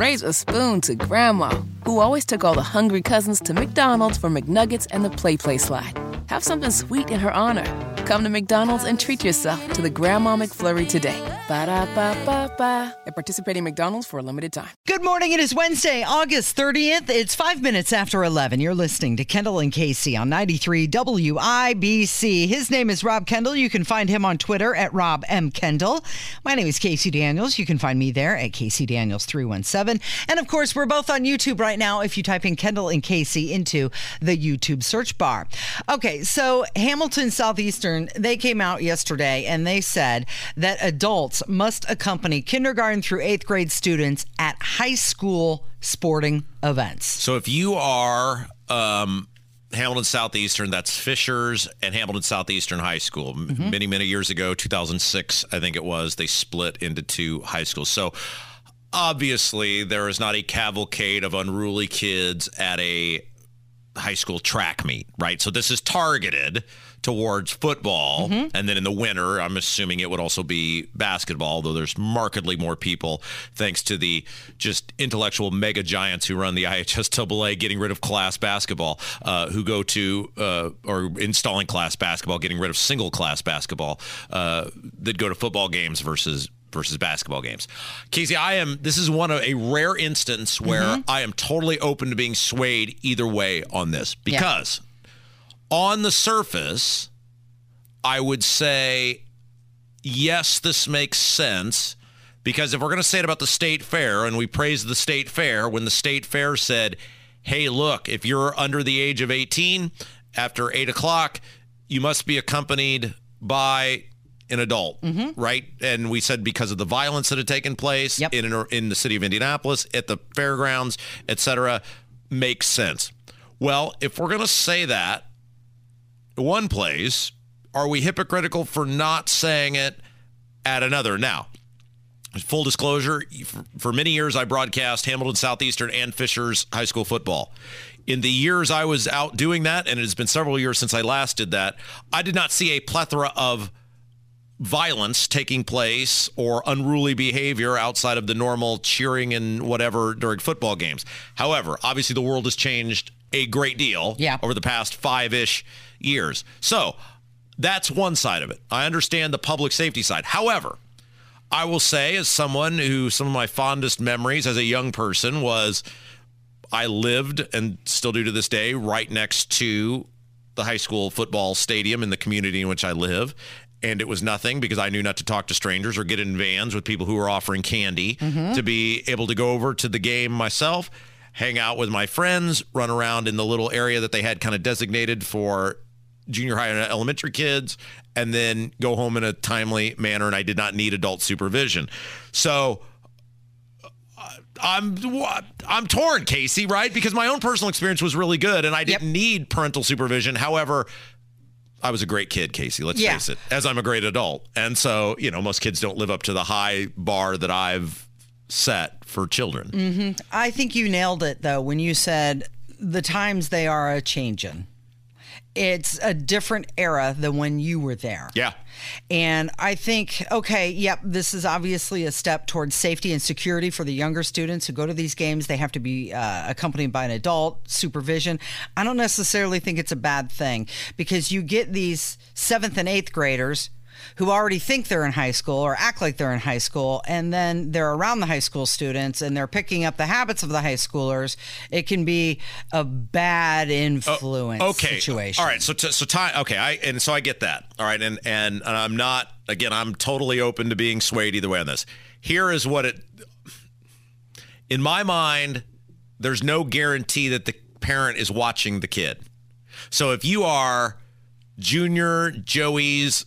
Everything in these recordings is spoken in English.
raise a spoon to Grandma, who always took all the hungry cousins to McDonald's for McNuggets and the Play Play slide. Have something sweet in her honor. Come to McDonald's and treat yourself to the Grandma McFlurry today. Ba da ba ba ba. At participating McDonald's for a limited time. Good morning. It is Wednesday, August 30th. It's five minutes after 11. You're listening to Kendall and Casey on 93 WIBC. His name is Rob Kendall. You can find him on Twitter at Rob M. Kendall. My name is Casey Daniels. You can find me there at Casey Daniels 317. And of course, we're both on YouTube right now if you type in Kendall and Casey into the YouTube search bar. Okay, so Hamilton Southeastern, they came out yesterday and they said that adults must accompany kindergarten through eighth grade students at high school sporting events. So if you are um, Hamilton Southeastern, that's Fishers and Hamilton Southeastern High School. Mm-hmm. Many, many years ago, 2006, I think it was, they split into two high schools. So obviously, there is not a cavalcade of unruly kids at a high school track meet, right? So this is targeted towards football. Mm-hmm. And then in the winter, I'm assuming it would also be basketball, although there's markedly more people thanks to the just intellectual mega giants who run the IHSAA getting rid of class basketball, uh, who go to uh, or installing class basketball, getting rid of single class basketball uh, that go to football games versus versus basketball games. Casey, I am this is one of a rare instance where I am totally open to being swayed either way on this because on the surface, I would say yes, this makes sense because if we're going to say it about the state fair and we praise the state fair when the state fair said, hey, look, if you're under the age of 18 after eight o'clock, you must be accompanied by an adult, mm-hmm. right? And we said because of the violence that had taken place Yep. in in the city of Indianapolis, at the fairgrounds, et cetera, makes sense. Well, if we're going to say that, one place, are we hypocritical for not saying it at another? Now, full disclosure, for, many years I broadcast Hamilton Southeastern and Fishers high school football. In the years I was out doing that, and it has been several years since I last did that, I did not see a plethora of violence taking place or unruly behavior outside of the normal cheering and whatever during football games. However, obviously the world has changed a great deal Yeah. over the past five ish years. So that's one side of it. I understand the public safety side. However, I will say, as someone who some of my fondest memories as a young person was I lived and still do to this day right next to the high school football stadium in the community in which I live. And it was nothing because I knew not to talk to strangers or get in vans with people who were offering candy mm-hmm. to be able to go over to the game myself, hang out with my friends, run around in the little area that they had kind of designated for junior high and elementary kids, and then go home in a timely manner. And I did not need adult supervision. So uh, I'm I'm torn, Casey, right? Because my own personal experience was really good, and I didn't need parental supervision. However, I was a great kid, Casey. Let's Yeah. face it. As I'm a great adult, and so you know, most kids don't live up to the high bar that I've set for children. I think you nailed it though when you said the times they are a changing. It's a different era than when you were there. Yeah. And I think, okay, yep, this is obviously a step towards safety and security for the younger students who go to these games. They have to be uh, accompanied by an adult supervision. I don't necessarily think it's a bad thing because you get these seventh and eighth graders who already think they're in high school or act like they're in high school, and then they're around the high school students and they're picking up the habits of the high schoolers. It can be a bad oh, influence Oh, okay situation. all right so t- so time okay i and so i get that all right and and, and i'm not again i'm totally open to being swayed either way on this here is what it in my mind there's no guarantee that the parent is watching the kid so if you are junior joey's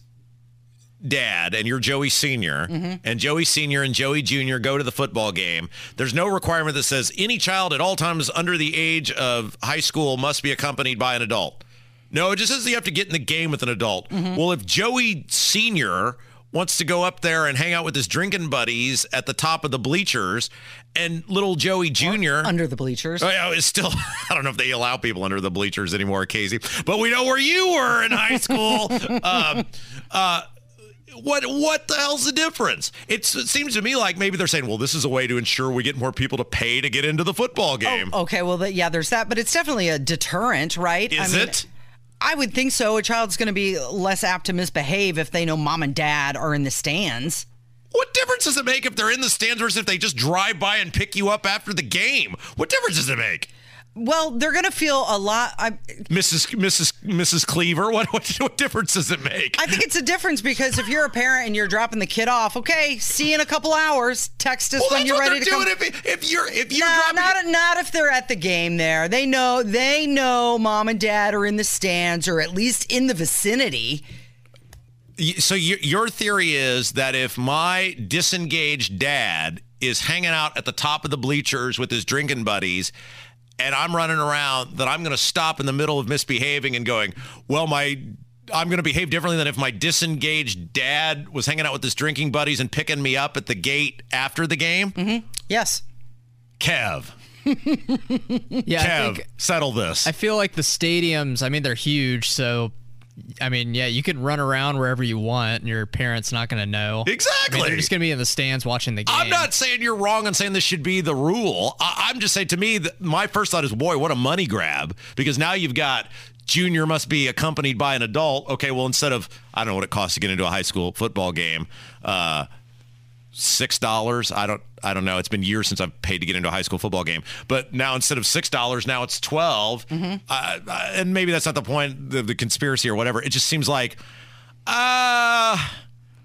dad and you're Joey Sr. and Joey Sr. and Joey Jr. go to the football game, there's no requirement that says any child at all times under the age of high school must be accompanied by an adult. No, it just says you have to get in the game with an adult. Well, if Joey Sr. wants to go up there and hang out with his drinking buddies at the top of the bleachers and little Joey Jr. Under the bleachers. Oh, yeah, it's still, I don't know if they allow people under the bleachers anymore, Casey, but we know where you were in high school. um, uh, what what the hell's the difference? It's, it seems to me like maybe they're saying, well, this is a way to ensure we get more people to pay to get into the football oh, game. Oh, okay, well, yeah, there's that, but it's definitely a deterrent, right? Is I mean, it? I would think so. A child's going to be less apt to misbehave if they know mom and dad are in the stands. What difference does it make if they're in the stands versus if they just drive by and pick you up after the game? What difference does it make? Well, they're going to feel a lot. I, Mrs. Mrs. Mrs. Cleaver, what, what what difference does it make? I think it's a difference because if you're a parent and you're dropping the kid off, okay, see you in a couple hours. Text us well, when you're ready to doing come. if, if you're if you're No, dropping not not if they're at the game. There, they know they know mom and dad are in the stands or at least in the vicinity. So your your theory is that if my disengaged dad is hanging out at the top of the bleachers with his drinking buddies and I'm running around that I'm going to stop in the middle of misbehaving and going, "Well, my I'm going to behave differently than if my disengaged dad was hanging out with his drinking buddies and picking me up at the gate after the game." Mm-hmm. Yes. Kev, Yeah, I Kev, think settle this. I feel like the stadiums. I mean, they're huge, so I mean, yeah, you can run around wherever you want, and your parents not going to know. I Exactly. mean, they're just going to be in the stands watching the game. I'm not saying you're wrong and saying this should be the rule. I, I'm just saying to me my first thought is, boy, what a money grab because now you've got junior must be accompanied by an adult. Okay, well instead of I don't know what it costs to get into a high school football game, uh, six dollars. I don't I don't know. It's been years since I've paid to get into a high school football game. But now instead of six dollars, now it's 12 Uh, uh, and maybe that's not the point, the, the conspiracy or whatever. It just seems like, uh,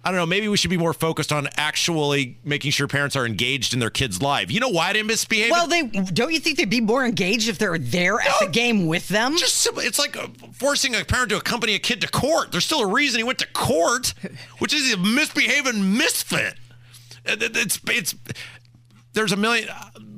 I don't know. Maybe we should be more focused on actually making sure parents are engaged in their kids' life. You know why they misbehave? Well, they don't you think they'd be more engaged if they're there at the game with them? Just it's like uh, forcing a parent to accompany a kid to court. There's still a reason he went to court, which is a misbehaving misfit. It's it's there's a million.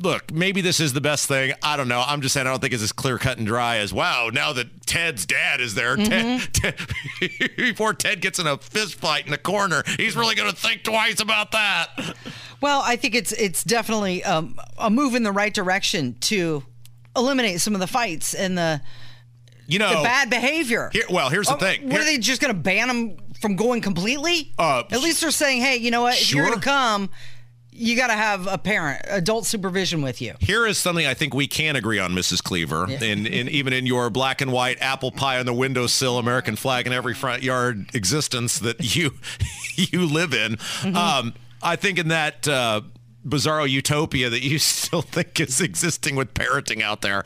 Look, maybe this is the best thing. I don't know. I'm just saying I don't think it's as clear cut and dry as wow. Now that Ted's dad is there, Ted, Ted, before Ted gets in a fist fight in the corner, he's really going to think twice about that. Well, I think it's it's definitely um, a move in the right direction to eliminate some of the fights and the, You know, the bad behavior. Here, well, here's the Oh, thing. What Here- are they just going to ban them from going completely? Uh, At least they're saying, hey, you know what? If you're going to come, you got to have a parent, adult supervision with you. Here is something I think we can agree on, Mrs. Cleaver, in, in even in your black and white apple pie on the windowsill, American flag in every front yard existence that you you live in. Um, I think in that uh, bizarro utopia that you still think is existing with parenting out there,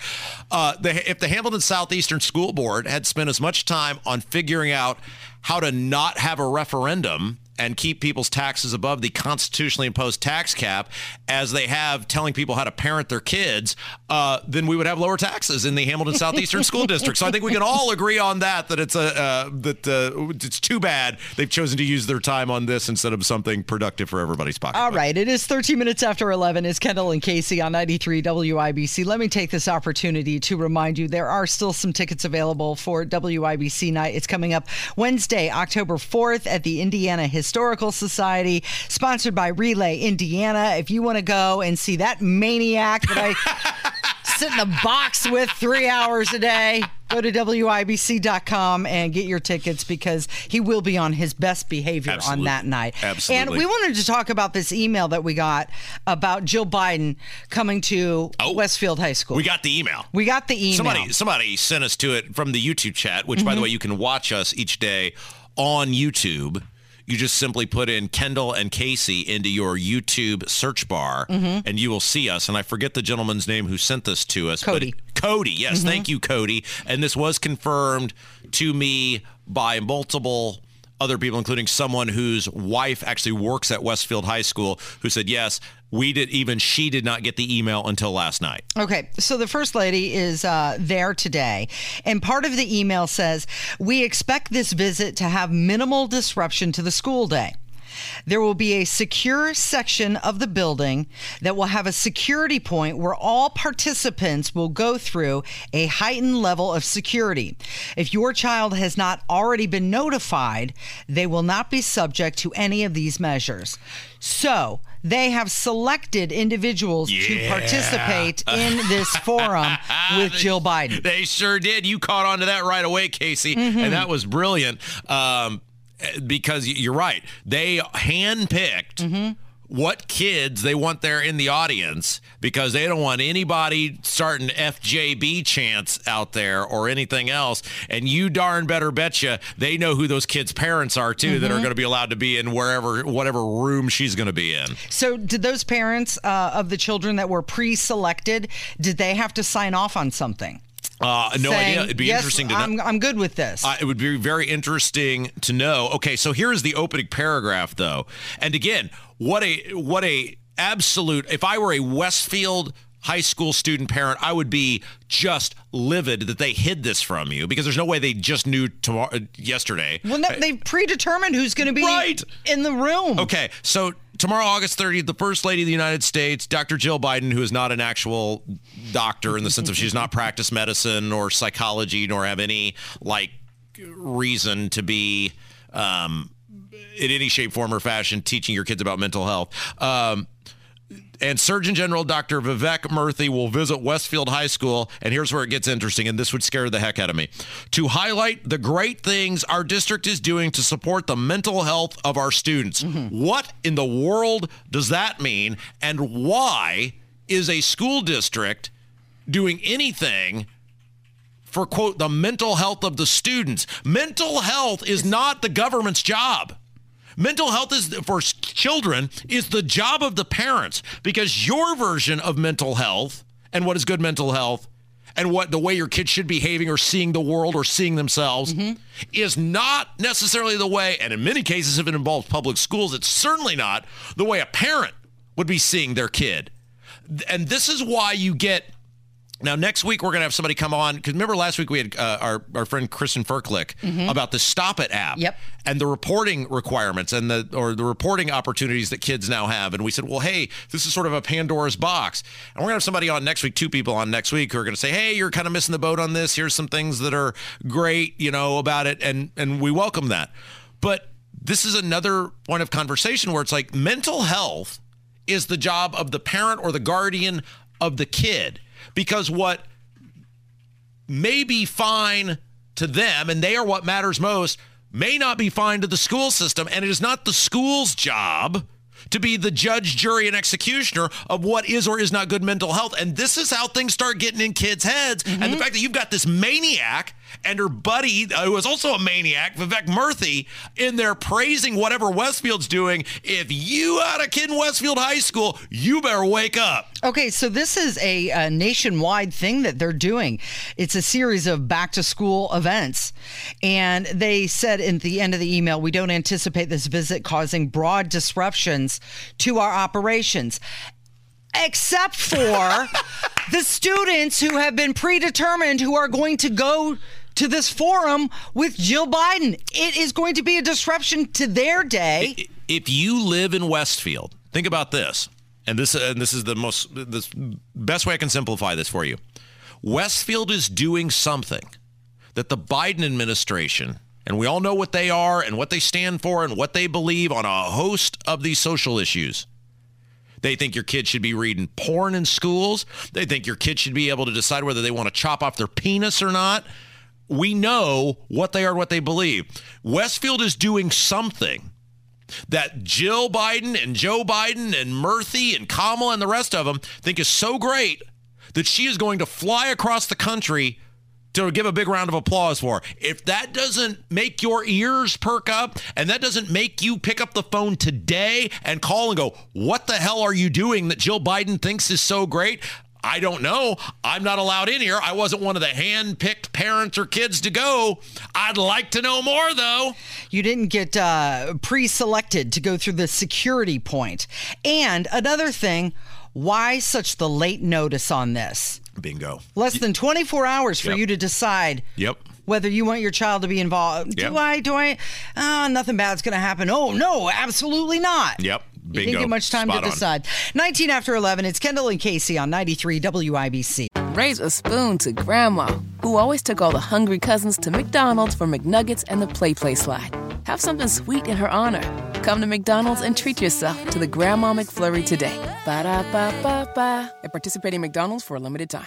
uh, the, if the Hamilton Southeastern School Board had spent as much time on figuring out how to not have a referendum and keep people's taxes above the constitutionally imposed tax cap as they have telling people how to parent their kids, uh, then we would have lower taxes in the Hamilton Southeastern School District. So I think we can all agree on that. That it's a uh, that uh, it's too bad they've chosen to use their time on this instead of something productive for everybody's pocket. All right, it is 13 minutes after 11. It's Kendall and Casey on 93 WIBC. Let me take this opportunity to remind you there are still some tickets available for WIBC night. It's coming up Wednesday, October 4th at the Indiana Historical Society, sponsored by Relay Indiana. If you want to go and see that maniac that I sit in the box with three hours a day. Go to WIBC.com and get your tickets because he will be on his best behavior on that night. Absolutely. And we wanted to talk about this email that we got about Jill Biden coming to Oh. Westfield High School. We got the email. We got the email. Somebody somebody sent us to it from the YouTube chat, which Mm-hmm. by the way you can watch us each day on YouTube. You just simply put in Kendall and Casey into your YouTube search bar Mm-hmm. and you will see us. And I forget the gentleman's name who sent this to us. Cody. Mm-hmm. But Cody, yes, thank you, Cody. And this was confirmed to me by multiple other people, including someone whose wife actually works at Westfield High School, who said, yes, we did even she did not get the email until last night. Okay, so the first lady is uh, there today, and part of the email says we expect this visit to have minimal disruption to the school day. There will be a secure section of the building that will have a security point where all participants will go through a heightened level of security. If your child has not already been notified, they will not be subject to any of these measures. So, they have selected individuals to participate in this forum with Jill Biden. They sure did. You caught on to that right away, Casey, Mm-hmm. and that was brilliant. Um, because you're right. They handpicked what kids they want there in the audience because they don't want anybody starting FJB chants out there or anything else. And you darn better betcha they know who those kids' parents are too that are going to be allowed to be in wherever, whatever room she's going to be in. So, did those parents uh, of the children that were pre-selected did they have to sign off on something? Uh, no saying, idea. It'd be "Yes, interesting to know. I'm, I'm good with this. Uh, it would be very interesting to know. Okay, so here is the opening paragraph, though, and again, what a what a absolute. If I were a Westfield high school student parent, I would be just livid that they hid this from you because there's no way they just knew tomorrow uh, yesterday. well, no, they predetermined who's going to be Right. in the room. Okay, so tomorrow, August 30th, the First Lady of the United States, Dr. Jill Biden, who is not an actual doctor in the sense of she's not practiced medicine or psychology, nor have any like reason to be um, in any shape, form, or fashion teaching your kids about mental health. Um, and Surgeon General Dr. Vivek Murthy will visit Westfield High School. And here's where it gets interesting, and this would scare the heck out of me to highlight the great things our district is doing to support the mental health of our students. Mm-hmm. What in the world does that mean? And why is a school district doing anything? For quote, the mental health of the students. Mental health is not the government's job. Mental health is for children is the job of the parents because your version of mental health and what is good mental health and what the way your kids should be behaving or seeing the world or seeing themselves mm-hmm. is not necessarily the way and in many cases if it involves public schools it's certainly not the way a parent would be seeing their kid. And this is why you get now, next week, we're going to have somebody come on. Because remember, last week we had uh, our, our friend Kristen Ferklick about the Stop It app Yep. and the reporting requirements and the or the reporting opportunities that kids now have. And we said, well, hey, this is sort of a Pandora's box. And we're going to have somebody on next week, two people on next week who are going to say, hey, you're kind of missing the boat on this. Here's some things that are great, you know, about it. And, and we welcome that. But this is another point of conversation where it's like mental health is the job of the parent or the guardian of the kid because what may be fine to them and they are what matters most may not be fine to the school system. And it is not the school's job to be the judge jury and executioner of what is or is not good mental health. And this is how things start getting in kids heads. And the mm-hmm. fact that you've got this maniac and her buddy uh, who is also a maniac vivek murthy in there praising whatever westfield's doing if you had a kid in westfield high school you better wake up Okay, so this is a, a nationwide thing that they're doing. It's a series of back to school events. And they said in the end of the email, we don't anticipate this visit causing broad disruptions to our operations. Except for the students who have been predetermined who are going to go to this forum with Jill Biden. It is going to be a disruption to their day. if you live in Westfield, think about this, and this and this is the most the best way I can simplify this for you. Westfield is doing something that the Biden administration and we all know what they are and what they stand for and what they believe on a host of these social issues. They think your kid should be reading porn in schools. They think your kid should be able to decide whether they want to chop off their penis or not. We know what they are and what they believe. Westfield is doing something that Jill Biden and Joe Biden and Murthy and Kamala and the rest of them think is so great that she is going to fly across the country to give a big round of applause for. If that doesn't make your ears perk up and that doesn't make you pick up the phone today and call and go, what the hell are you doing that Jill Biden thinks is so great? I don't know. I'm not allowed in here. I wasn't one of the hand-picked parents or kids to go. I'd like to know more, though. You didn't get uh, pre selected to go through the security point. And another thing, why such the late notice on this? Bingo. Less than 24 hours for Yep. you to decide Yep. whether you want your child to be involved. Yep. Do I? Do I? Oh, nothing bad's going to happen. Oh, no, absolutely not. Yep. You Bingo. didn't get much time Spot to on. decide. 19 after 11, it's Kendall and Casey on 93 WIBC. Raise a spoon to Grandma, who always took all the hungry cousins to McDonald's for McNuggets and the Play Play slide. Have something sweet in her honor. Come to McDonald's and treat yourself to the Grandma McFlurry today. Ba da ba ba ba. At participating McDonald's for a limited time.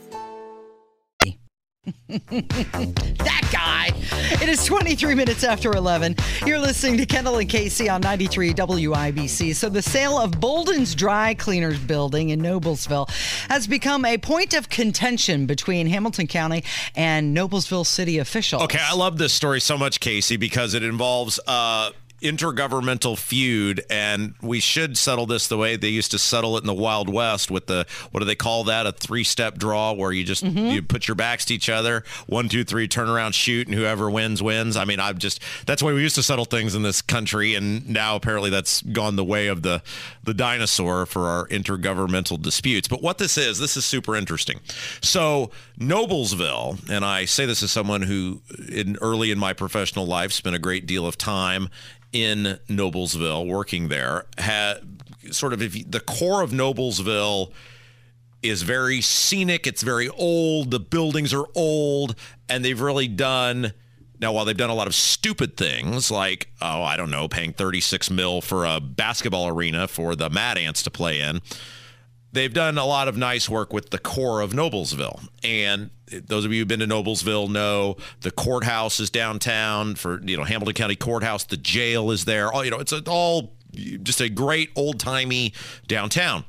that guy. It is 23 minutes after 11. You're listening to Kendall and Casey on 93 WIBC. So, the sale of Bolden's Dry Cleaners building in Noblesville has become a point of contention between Hamilton County and Noblesville city officials. Okay, I love this story so much, Casey, because it involves uh, intergovernmental feud, and we should settle this the way they used to settle it in the Wild West with the what do they call that? A three-step draw where you just mm-hmm. you put your backs to each other, one, two, three, turn around, shoot, and whoever wins wins. I mean, I'm just that's the way we used to settle things in this country, and now apparently that's gone the way of the the dinosaur for our intergovernmental disputes. But what this is, this is super interesting. So Noblesville, and I say this as someone who, in early in my professional life, spent a great deal of time in Noblesville, working there, had sort of if the core of Noblesville is very scenic. It's very old. The buildings are old, and they've really done. Now, while they've done a lot of stupid things, like oh, I don't know, paying 36 mil for a basketball arena for the Mad Ants to play in, they've done a lot of nice work with the core of Noblesville. And those of you who've been to Noblesville know the courthouse is downtown for you know Hamilton County Courthouse. The jail is there. All you know, it's all just a great old timey downtown.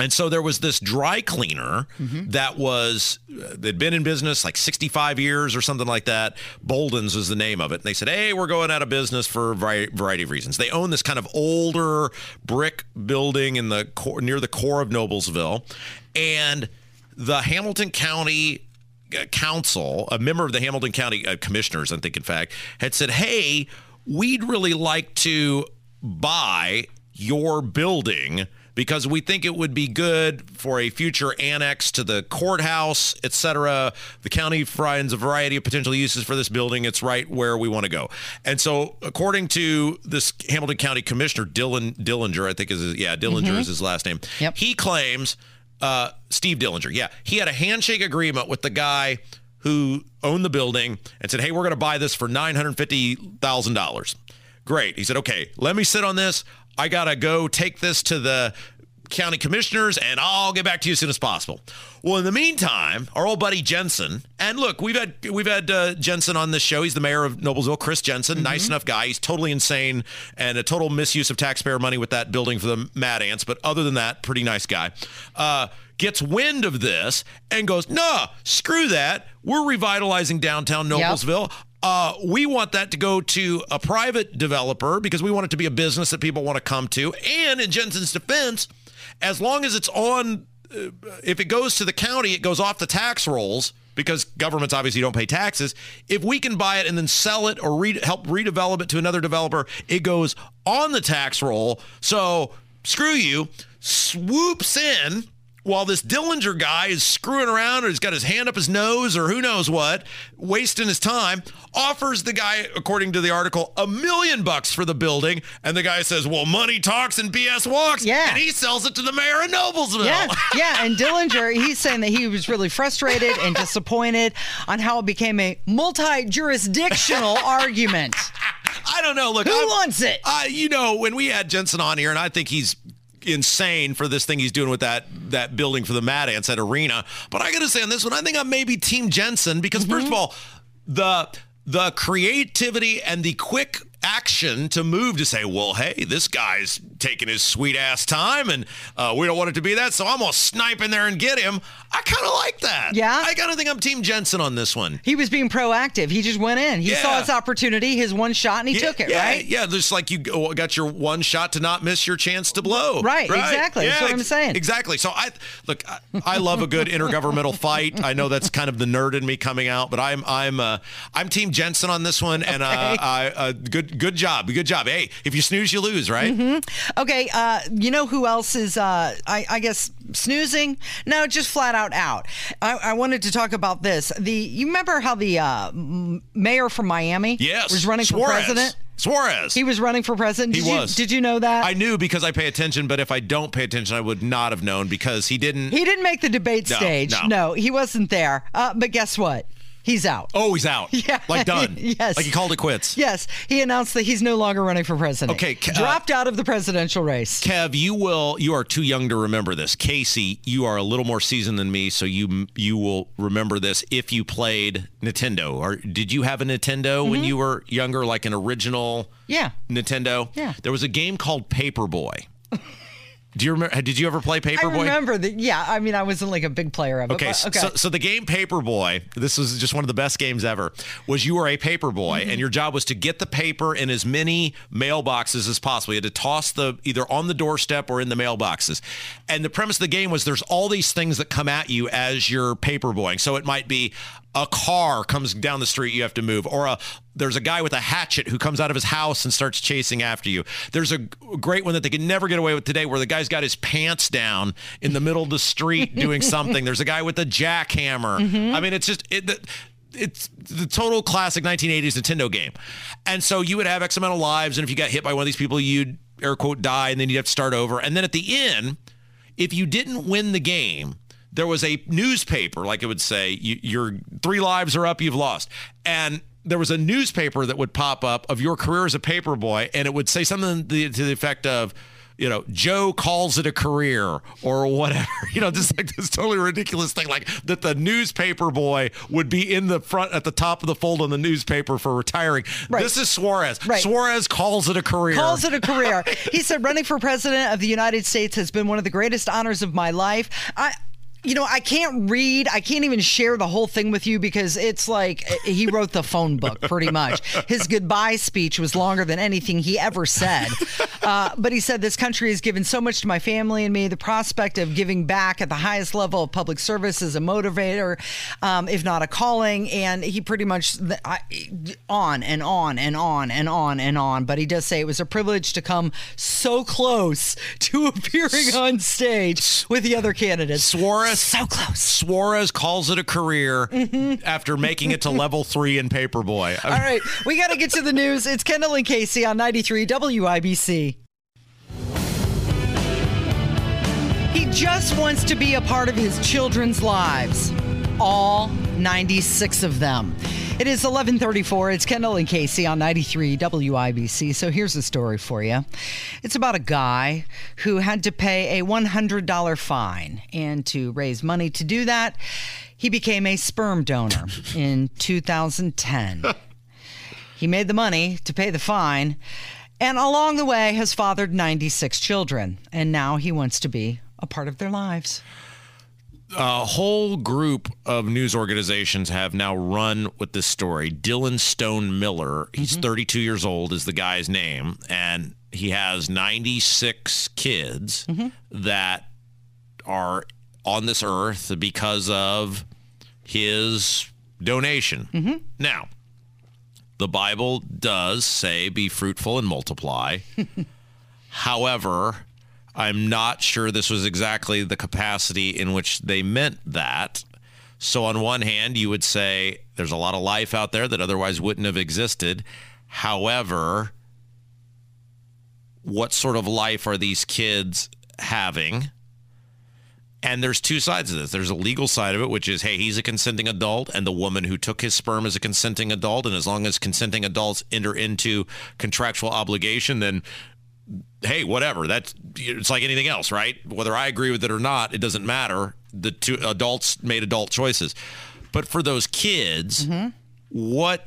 And so there was this dry cleaner mm-hmm. that was they'd been in business like 65 years or something like that. Bolden's was the name of it. And they said, "Hey, we're going out of business for a variety of reasons." They own this kind of older brick building in the core, near the core of Noblesville, and the Hamilton County uh, Council, a member of the Hamilton County uh, Commissioners, I think, in fact, had said, "Hey, we'd really like to buy your building." Because we think it would be good for a future annex to the courthouse, etc. The county finds a variety of potential uses for this building. It's right where we want to go. And so, according to this Hamilton County Commissioner Dylan Dillinger, I think is his, yeah Dillinger mm-hmm. is his last name. Yep. He claims uh, Steve Dillinger, yeah, he had a handshake agreement with the guy who owned the building and said, "Hey, we're going to buy this for nine hundred fifty thousand dollars." Great. He said, "Okay, let me sit on this. I got to go take this to the county commissioners and I'll get back to you as soon as possible. Well, in the meantime, our old buddy Jensen, and look, we've had we've had uh, Jensen on this show. He's the mayor of Noblesville, Chris Jensen, mm-hmm. nice enough guy. He's totally insane and a total misuse of taxpayer money with that building for the Mad Ants, but other than that, pretty nice guy. Uh, gets wind of this and goes, "Nah, screw that. We're revitalizing downtown Noblesville. Yep. Uh, we want that to go to a private developer because we want it to be a business that people want to come to. And in Jensen's defense, as long as it's on, uh, if it goes to the county, it goes off the tax rolls because governments obviously don't pay taxes. If we can buy it and then sell it or re- help redevelop it to another developer, it goes on the tax roll. So screw you, swoops in while this Dillinger guy is screwing around or he's got his hand up his nose or who knows what, wasting his time, offers the guy, according to the article, a million bucks for the building. And the guy says, Well, money talks and BS walks. Yeah. And he sells it to the mayor of Noblesville. Yeah. Yeah. And Dillinger, he's saying that he was really frustrated and disappointed on how it became a multi jurisdictional argument. I don't know. Look, who I'm, wants it? Uh, you know, when we had Jensen on here, and I think he's insane for this thing he's doing with that that building for the Mad Ants, at arena. But I got to say on this one, I think I'm maybe Team Jensen because mm-hmm. first of all, the the creativity and the quick action to move to say, well, hey, this guy's taking his sweet ass time and uh, we don't want it to be that. So I'm going to snipe in there and get him. I kind of like that. Yeah. I kind of think I'm Team Jensen on this one. He was being proactive. He just went in. He yeah. saw his opportunity, his one shot, and he yeah, took it, yeah, right? Yeah. Just like you got your one shot to not miss your chance to blow. Right. right? Exactly. Yeah, That's what I'm saying. Exactly. So I look, I, I love a good intergovernmental fight. I know that's kind of the nerd in me coming out, but I'm I'm uh, I'm Team Jensen on this one, and uh, I, uh, good good job, good job. Hey, if you snooze, you lose, right? Mm-hmm. Okay. Uh, you know who else is? Uh, I, I guess snoozing? No, just flat out out. I, I, wanted to talk about this. The you remember how the uh, mayor from Miami yes. was running Suarez. for president? Suarez. He was running for president. Did he was. You, did you know that? I knew because I pay attention, but if I don't pay attention, I would not have known because he didn't. He didn't make the debate no, stage. No. no. he wasn't there. Uh, but guess what? He's out. Oh, he's out. Yeah. Like done. Yes. Like he called it quits. Yes, he announced that he's no longer running for president. Okay, uh, dropped out of the presidential race. Kev, you will. You are too young to remember this. Casey, you are a little more seasoned than me, so you you will remember this if you played Nintendo. Or did you have a Nintendo when you were younger, like an original Mm-hmm. Yeah. Nintendo? Yeah. There was a game called Paperboy. Do you remember? Did you ever play Paperboy? I remember that. Yeah, I mean, I wasn't like a big player of it. Okay, but- so so the game Paperboy, this was just one of the best games ever. Was you were a paperboy, Mm-hmm. and your job was to get the paper in as many mailboxes as possible. You had to toss the either on the doorstep or in the mailboxes. And the premise of the game was there's all these things that come at you as you're paperboying. So it might be a car comes down the street you have to move or a there's a guy with a hatchet who comes out of his house and starts chasing after you there's a great one that they can never get away with today where the guy's got his pants down in the middle of the street doing something there's a guy with a jackhammer mm-hmm. i mean it's just it, the- it's the total classic 1980s Nintendo game. And so you would have X amount of lives. And if you got hit by one of these people, you'd air quote die and then you'd have to start over. And then at the end, if you didn't win the game, there was a newspaper, like it would say, your three lives are up, you've lost. And there was a newspaper that would pop up of your career as a paper boy, and it would say something to the, effect of, you know, Joe calls it a career or whatever. You know, just like this totally ridiculous thing, like that the newspaper boy would be in the front at the top of the fold on the newspaper for retiring. Right. This is Suarez. Right. Suarez calls it a career. calls it a career. he said, running for president of the United States has been one of the greatest honors of my life. I. You know, I can't read. I can't even share the whole thing with you because it's like eh, he wrote the phone book pretty much. His goodbye speech was longer than anything he ever said. Uh, but he said, This country has given so much to my family and me. The prospect of giving back at the highest level of public service is a motivator, um, if not a calling. And he pretty much I, on and on and on and on and on. But he does say it was a privilege to come so close to appearing on stage with the other candidates. Suarez So close. Suarez calls it a career mm-hmm. after making it to level three in Paperboy. All right, we got to get to the news. It's Kendall and Casey on 93 WIBC. He just wants to be a part of his children's lives. All 96 of them. It is 1134. It's Kendall and Casey on 93 WIBC. So here's the story for you. It's about a guy who had to pay a $100 fine. And to raise money to do that, he became a sperm donor in 2010. He made the money to pay the fine, and along the way has fathered 96 children. And now he wants to be a part of their lives. A whole group of news organizations have now run with this story. Dylan Stone Miller, he's mm-hmm. 32 years old, is the guy's name, and he has 96 kids mm-hmm. that are on this earth because of his donation. Mm-hmm. Now, the Bible does say, be fruitful and multiply. However, I'm not sure this was exactly the capacity in which they meant that. So, on one hand, you would say there's a lot of life out there that otherwise wouldn't have existed. However, what sort of life are these kids having? And there's two sides of this. There's a legal side of it, which is, hey, he's a consenting adult, and the woman who took his sperm is a consenting adult. And as long as consenting adults enter into contractual obligation, then hey, whatever. That's it's like anything else, right? Whether I agree with it or not, it doesn't matter. The two adults made adult choices. But for those kids, what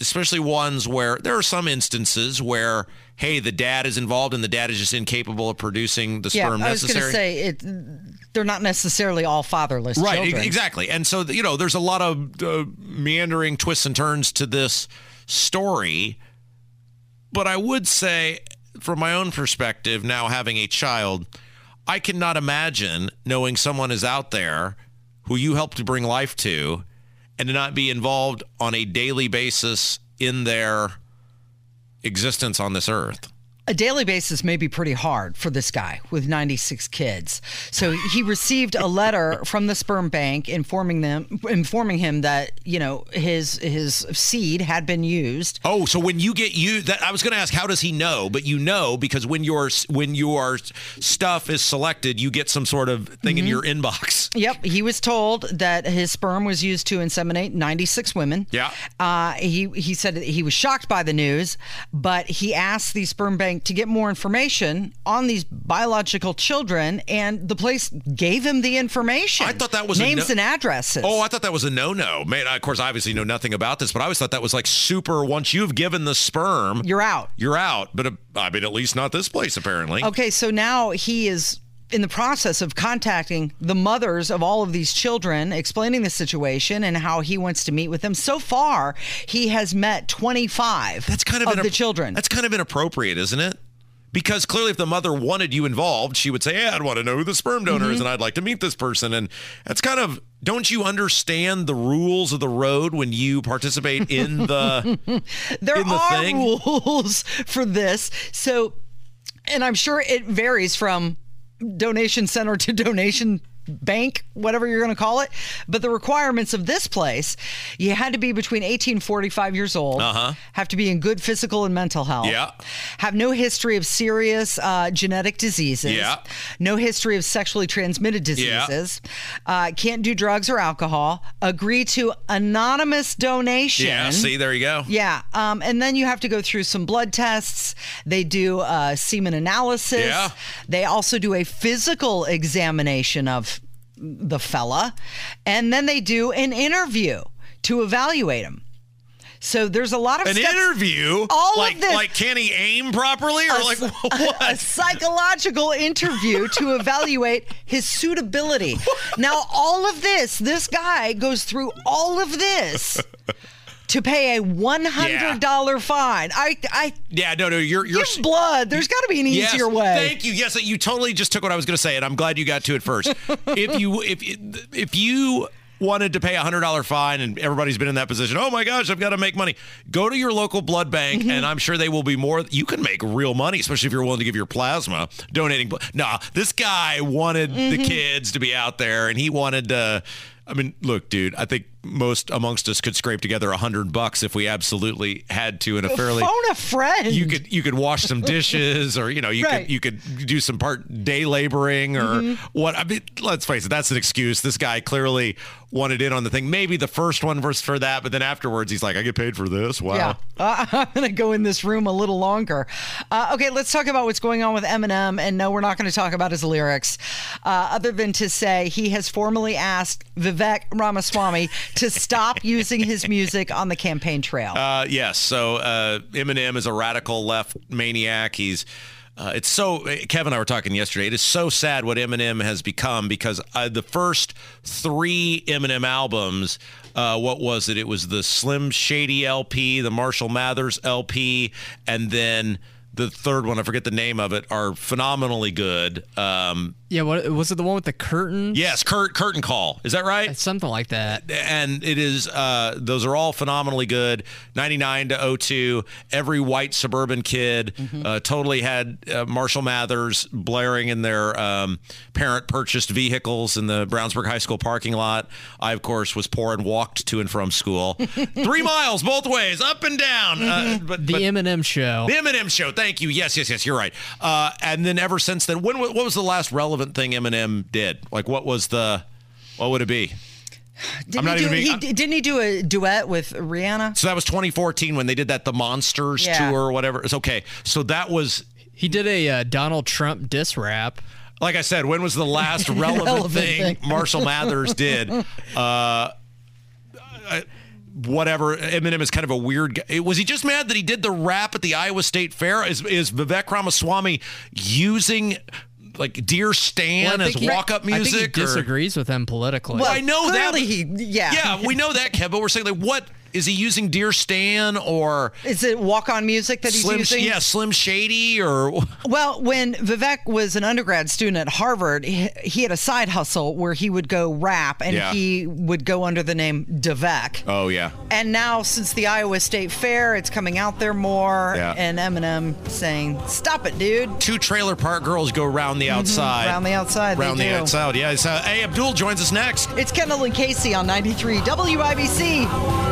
especially ones where there are some instances where hey, the dad is involved and the dad is just incapable of producing the Yeah, sperm I was necessary. to say it. They're not necessarily all fatherless Right, children. exactly. And so, you know, there's a lot of uh, meandering twists and turns to this story. But I would say, from my own perspective, now having a child, I cannot imagine knowing someone is out there who you helped to bring life to and to not be involved on a daily basis in their existence on this earth. A daily basis may be pretty hard for this guy with 96 kids. So he received a letter from the sperm bank informing them informing him that, you know, his his seed had been used. Oh, so when you get you that I was going to ask how does he know, but you know because when your when your stuff is selected, you get some sort of thing in your inbox. Yep, he was told that his sperm was used to inseminate 96 women. Yeah. Uh, he he said he was shocked by the news, but he asked the sperm bank to get more information on these biological children, and the place gave him the information. I thought that was a names no- and addresses. Oh, I thought that was a no-no. Man, I, of course, I obviously know nothing about this, but I always thought that was like super. Once you've given the sperm, You're out. You're out. But uh, I mean, at least not this place, apparently. Okay, so now he is in the process of contacting the mothers of all of these children, explaining the situation and how he wants to meet with them. So far, he has met 25 That's kind of, of inapp- the children. That's kind of inappropriate, isn't it? Because clearly, if the mother wanted you involved, she would say, "Hey, I'd want to know who the sperm donor Mm-hmm. is, and I'd like to meet this person." And that's kind of don't you understand the rules of the road when you participate in the? there in the are thing? rules for this. So, and I'm sure it varies from donation center to donation bank, whatever you're going to call it. But the requirements of this place, you had to be between 18 and 45 years old, uh-huh. have to be in good physical and mental health, Yeah. have no history of serious uh, genetic diseases, Yeah. no history of sexually transmitted Yeah. diseases, uh, can't do drugs or alcohol, agree to anonymous donation. yeah. See, there you go. Yeah, um, and then you have to go through some blood tests. They do uh, semen analysis. Yeah. They also do a physical examination of the fella, and then they do an interview to evaluate him. So there's a lot of An steps- interview, All of this- like can he aim properly or a, like a what? psychological interview to evaluate his suitability. Now, all of this, this guy goes through all of this to pay a one hundred dollar fine. I, I Yeah, no, no, you're you're blood. There's got to be an Yes, easier way. Thank you. Yes, you totally just took what I was going to say, and I'm glad you got to it first. if you if if you wanted to pay a hundred dollar fine, and everybody's been in that position, oh my gosh, I've got to make money. Go to your local blood bank, Mm-hmm. and I'm sure they will be more. You can make real money, especially if you're willing to give your plasma donating. bl- Nah, this guy wanted Mm-hmm. the kids to be out there, and he wanted to. I mean, look, dude. I think most amongst us could scrape together a hundred bucks if we absolutely had to in a fairly Phone a friend. you could you could wash some dishes or you know you Right. could you could do some part day laboring or Mm-hmm. what I mean let's face it that's an excuse this guy clearly wanted in on the thing maybe the first one was for that but then afterwards he's like I get paid for this wow Yeah, uh, I'm going to go in this room a little longer. Uh, okay, let's talk about what's going on with Eminem. And no, we're not going to talk about his lyrics, uh, other than to say he has formally asked Vivek Ramaswamy to stop using his music on the campaign trail. Uh, yes. So uh, Eminem is a radical left maniac. He's. Uh, it's so. Kevin and I were talking yesterday. It is so sad what Eminem has become because uh, the first three Eminem albums. Uh, what was it? It was the Slim Shady LP, the Marshall Mathers LP, and then the third one. I forget the name of it. Are phenomenally good. Um, Yeah, what was it? The one with the curtain? yes, Curtain Call. Is that right? It's something like that. and it is uh, those are all phenomenally good 99 to 02 every white suburban kid uh, totally had uh, marshall mathers blaring in their um, parent purchased vehicles in the brownsburg high school parking lot i of course was poor and walked to and from school three miles both ways up and down uh, but, The Eminem show. the Eminem show. Thank you. Yes, yes, yes. You're right. Uh, and then ever since then, when what was the last relevant thing Eminem did? Like, what was the, what would it be? didn't, I'm not he do, even being- he, didn't he do a duet with Rihanna? So that was 2014 when they did that the Monsters Yeah. tour or whatever. It's okay. So that was He did a uh, Donald Trump diss rap. like I said, when was the last relevant, Relevant thing, thing. Marshall Mathers did? Uh, I- whatever. Eminem is kind of a weird guy. Was he just mad that he did the rap at the Iowa State Fair? Is is Vivek Ramaswamy using like Dear Stan Well, as he- walk-up I think music? he or- disagrees with them politically. Well, I know that. He- yeah. Yeah, we know that, Kev. But we're saying like, what is he using Dear Stan or Is it walk on music that he's Slim? using? Yeah, Slim Shady or Well, when Vivek was an undergrad student at Harvard, he, he had a side hustle where he would go rap and Yeah. he would go under the name Da Vek. oh yeah, And now, since the Iowa State Fair, it's coming out there more. Yeah. And Eminem saying, "Stop it, dude." two trailer park girls go round the mm-hmm. outside. Round the outside. Round the do. outside. Yeah. So, hey, Abdul joins us next. It's Kendall and Casey on 93 WIBC.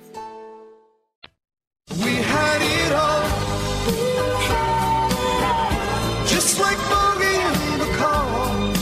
We had it all. Just like Bogie and Bacall.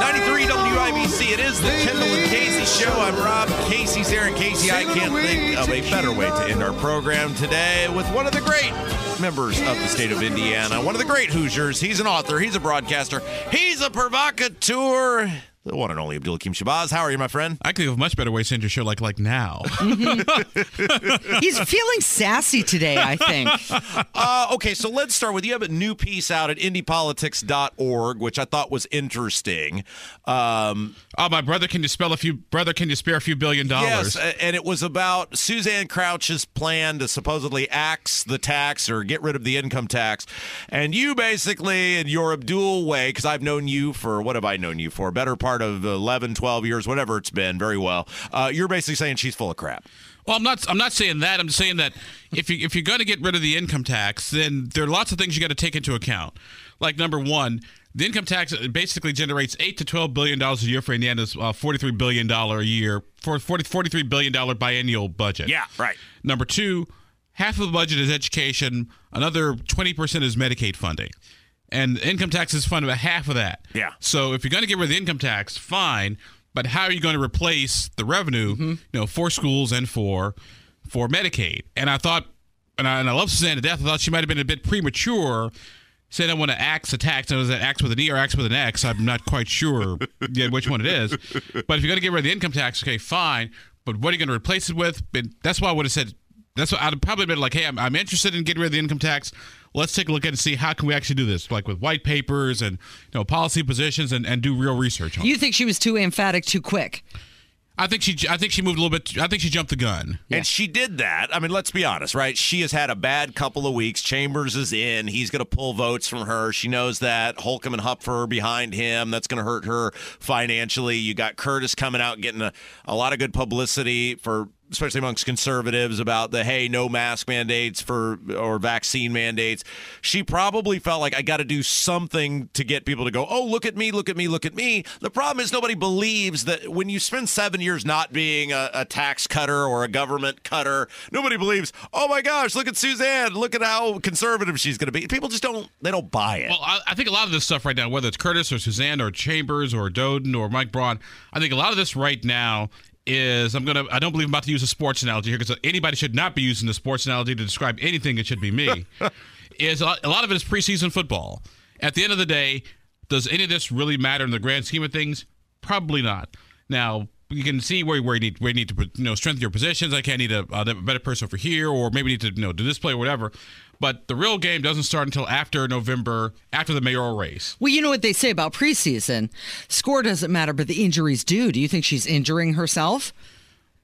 93 WIBC. It is the Kendall and Casey show. I'm Rob. Casey's there, and Casey, I can't think of a better way to end our program today with one of the great members of the state of Indiana, one of the great Hoosiers. He's an author, he's a broadcaster, he's a provocateur. The one and only Abdul Hakim Shabazz. How are you, my friend? I could think of a much better way to end your show like like now. He's feeling sassy today, I think. Uh, okay, so let's start with you have a new piece out at indypolitics.org, which I thought was interesting. Um, oh, my brother, can you spell a few? Brother, can you spare a few billion dollars? Yes, and it was about Suzanne Crouch's plan to supposedly axe the tax or get rid of the income tax. And you basically, in your Abdul way, because I've known you for, what have I known you for? Better part of 11, 12 years, whatever it's been, very well. Uh, you're basically saying she's full of crap. Well, I'm not. I'm not saying that. I'm saying that if you if you're going to get rid of the income tax, then there are lots of things you got to take into account. Like number one, the income tax basically generates eight to twelve billion dollars a year for Indiana's uh, forty-three billion dollar a year for 40, 43 billion dollar biennial budget. Yeah, right. Number two, half of the budget is education. Another twenty percent is Medicaid funding. And income tax is fund about half of that. Yeah. So if you're going to get rid of the income tax, fine. But how are you going to replace the revenue, mm-hmm. you know, for schools and for for Medicaid? And I thought, and I, and I love Suzanne to death. I thought she might have been a bit premature. Saying I want to axe a tax. And was it axe with an E or axe with an X? I'm not quite sure yet which one it is. But if you're going to get rid of the income tax, okay, fine. But what are you going to replace it with? That's why I would have said. That's what I'd probably been like, hey, I'm, I'm interested in getting rid of the income tax. Let's take a look at it and see how can we actually do this, like with white papers and you know policy positions, and, and do real research on. it. You think she was too emphatic too quick? I think she I think she moved a little bit. I think she jumped the gun. And she did that. I mean, let's be honest, right? She has had a bad couple of weeks. Chambers is in. He's going to pull votes from her. She knows that. Holcomb and Hupfer are behind him. That's going to hurt her financially. You got Curtis coming out getting a, a lot of good publicity for especially amongst conservatives about the hey no mask mandates for or vaccine mandates. She probably felt like i got to do something to get people to go oh look at me look at me look at me. The problem is nobody believes that when you spend seven years not being a, a tax cutter or a government cutter nobody believes oh my gosh look at suzanne look at how conservative she's going to be. People just don't they don't buy it. Well, I, I think a lot of this stuff right now, whether it's Curtis or Suzanne or Chambers or Doden or Mike Braun, I think a lot of this right now is I'm gonna I don't believe I'm about to use a sports analogy here because anybody should not be using the sports analogy to describe anything. It should be me. is a lot, a lot of it is preseason football. At the end of the day, does any of this really matter in the grand scheme of things? Probably not. Now you can see where, where you need where you need to you know strengthen your positions. I can't need a, a better person for here, or maybe need to you know do this play or whatever. But the real game doesn't start until after November, after the mayoral race. Well, you know what they say about preseason score doesn't matter, but the injuries do. Do you think she's injuring herself?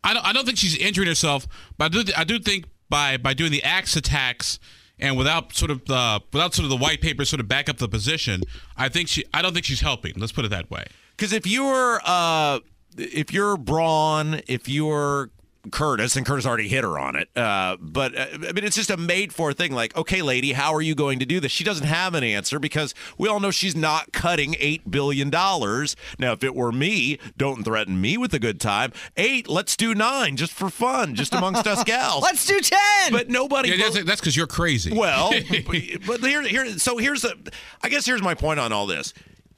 I don't, I don't think she's injuring herself, but I do I do think by by doing the axe attacks and without sort of the without sort of the white paper sort of back up the position, I think she I don't think she's helping. Let's put it that way. Because if you're uh, if you're Braun, if you're Curtis, and Curtis already hit her on it. Uh, but uh, I mean, it's just a made for thing. Like, okay, lady, how are you going to do this? She doesn't have an answer because we all know she's not cutting $8 billion. Now, if it were me, don't threaten me with a good time. Eight, let's do nine just for fun, just amongst us gals. Let's do 10. But nobody. Yeah, that's that's because you're crazy. Well, but, but here, here, so here's the, I guess here's my point on all this.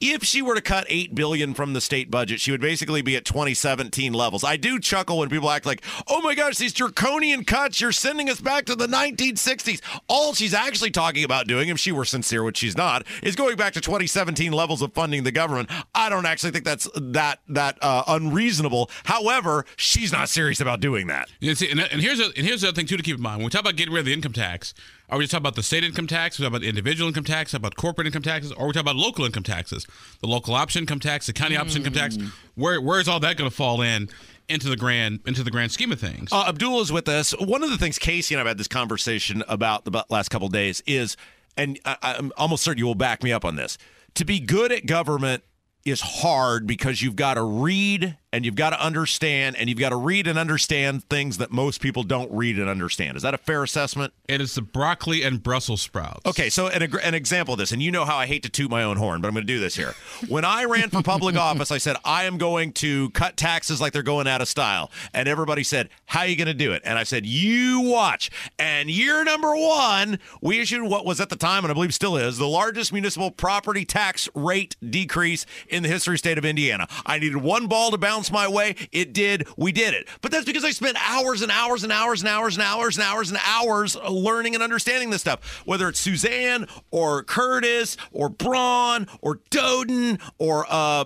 If she were to cut eight billion from the state budget, she would basically be at 2017 levels. I do chuckle when people act like, "Oh my gosh, these draconian cuts! You're sending us back to the 1960s." All she's actually talking about doing, if she were sincere, which she's not, is going back to 2017 levels of funding the government. I don't actually think that's that that uh, unreasonable. However, she's not serious about doing that. Yeah, see, and, and here's a, and here's the other thing too to keep in mind. When we talk about getting rid of the income tax, are we just talking about the state income tax? We talk about the individual income tax? About corporate income taxes? Or are we talking about local income taxes? The local option income tax, the county option income tax. Where where is all that going to fall in into the grand into the grand scheme of things? Uh, Abdul is with us. One of the things Casey and I've had this conversation about the last couple of days is, and I, I'm almost certain you will back me up on this. To be good at government is hard because you've got to read and you've got to understand and you've got to read and understand things that most people don't read and understand. Is that a fair assessment? it is the broccoli and Brussels sprouts. Okay, so an, an example of this, and you know how I hate to toot my own horn, but I'm going to do this here. When I ran for public office, I said, I am going to cut taxes like they're going out of style. And everybody said, How are you going to do it? And I said, You watch. And year number one, we issued what was at the time, and I believe still is, the largest municipal property tax rate decrease in the history of the state of Indiana. I needed one ball to bounce my way. It did. We did it. But that's because I spent hours and hours and hours and hours and hours and hours and hours learning and understanding this stuff. Whether it's Suzanne or Curtis or Braun or Doden or uh,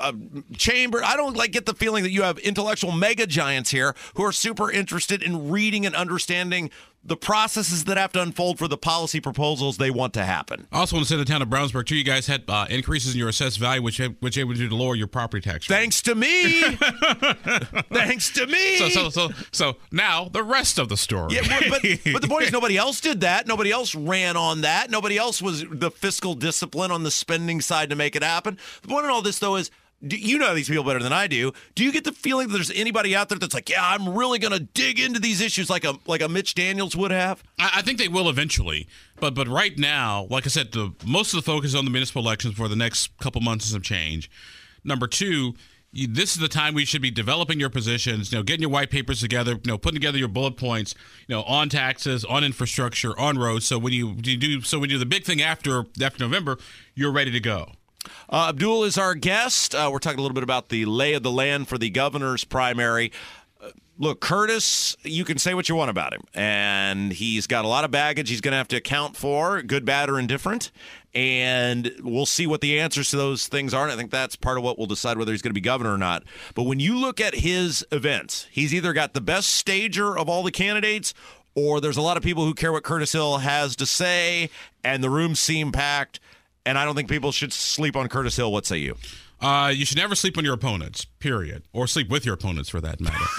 uh, Chamber, I don't like get the feeling that you have intellectual mega giants here who are super interested in reading and understanding the processes that have to unfold for the policy proposals they want to happen. I also want to say the town of Brownsburg too. You guys had uh, increases in your assessed value, which which able you to lower your property tax. rate. Thanks to me. Thanks to me. So so so so now the rest of the story. Yeah, but, but the point is, nobody else did that. Nobody else ran on that. Nobody else was the fiscal discipline on the spending side to make it happen. The point in all this, though, is do you know these people better than I do. Do you get the feeling that there's anybody out there that's like, yeah, I'm really going to dig into these issues like a like a Mitch Daniels would have? I, I think they will eventually, but but right now, like I said, the most of the focus on the municipal elections for the next couple months of change. Number two, this is the time we should be developing your positions. You know, getting your white papers together. You know, putting together your bullet points. You know, on taxes, on infrastructure, on roads. So when you, you do, so when you do the big thing after after November, you're ready to go. Uh, Abdul is our guest. Uh, we're talking a little bit about the lay of the land for the governor's primary. Uh, Look, Curtis, you can say what you want about him, and he's got a lot of baggage he's going to have to account for, good, bad, or indifferent. And we'll see what the answers to those things are. And I think that's part of what will decide whether he's going to be governor or not. But when you look at his events, he's either got the best stager of all the candidates, or there's a lot of people who care what Curtis Hill has to say, and the rooms seem packed. And I don't think people should sleep on Curtis Hill. What say you? Uh, you should never sleep on your opponents, period, or sleep with your opponents for that matter.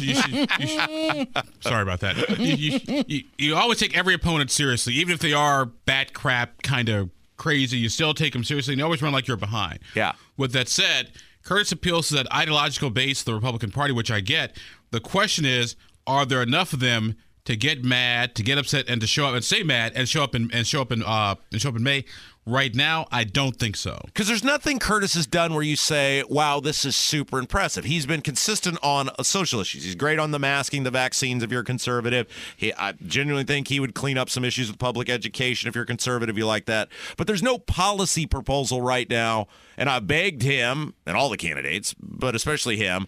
you should, you should, you should, sorry about that. You, you, you, you always take every opponent seriously, even if they are bat crap, kind of crazy. You still take them seriously, and you always run like you're behind. Yeah. With that said, Curtis appeals to that ideological base of the Republican Party, which I get. The question is, are there enough of them to get mad, to get upset, and to show up and stay mad and show up in and show up in uh and show up in May? Right now, I don't think so. Because there's nothing Curtis has done where you say, wow, this is super impressive. He's been consistent on social issues. He's great on the masking, the vaccines if you're conservative. He, I genuinely think he would clean up some issues with public education if you're conservative, you like that. But there's no policy proposal right now. And I begged him and all the candidates, but especially him,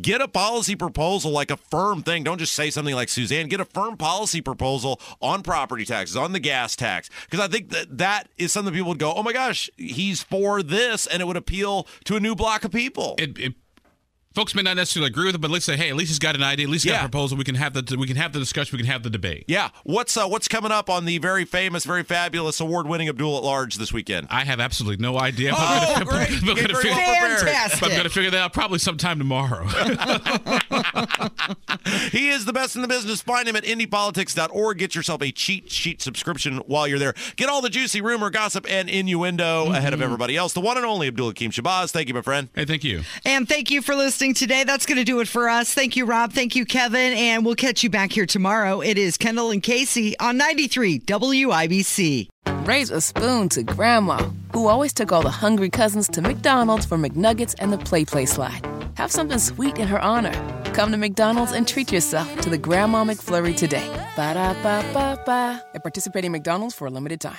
Get a policy proposal like a firm thing. Don't just say something like Suzanne. Get a firm policy proposal on property taxes, on the gas tax. Because I think that that is something people would go, oh my gosh, he's for this, and it would appeal to a new block of people. It, it folks may not necessarily agree with it, but let's say, hey, at least he's got an idea, at least he's got a proposal. We can have the we can have the discussion, we can have the debate. yeah. What's uh, what's coming up on the very famous, very fabulous, award-winning Abdul at Large this weekend? I have absolutely no idea. Oh, I'm gonna, great. I'm gonna figure, well. Fantastic. I'm going to figure that out probably sometime tomorrow. He is the best in the business. Find him at indypolitics.org. Get yourself a cheat sheet subscription while you're there. Get all the juicy rumor, gossip, and innuendo ahead of everybody else. The one and only Abdul Hakim Shabazz. Thank you, my friend. hey, thank you. And thank you for listening. Listening today. That's going to do it for us. Thank you, Rob. Thank you, Kevin. And we'll catch you back here tomorrow. It is Kendall and Casey on 93 WIBC. Raise a spoon to Grandma, who always took all the hungry cousins to McDonald's for McNuggets and the Play Play slide. Have something sweet in her honor. Come to McDonald's and treat yourself to the Grandma McFlurry today. Ba da ba ba ba. At participating McDonald's for a limited time.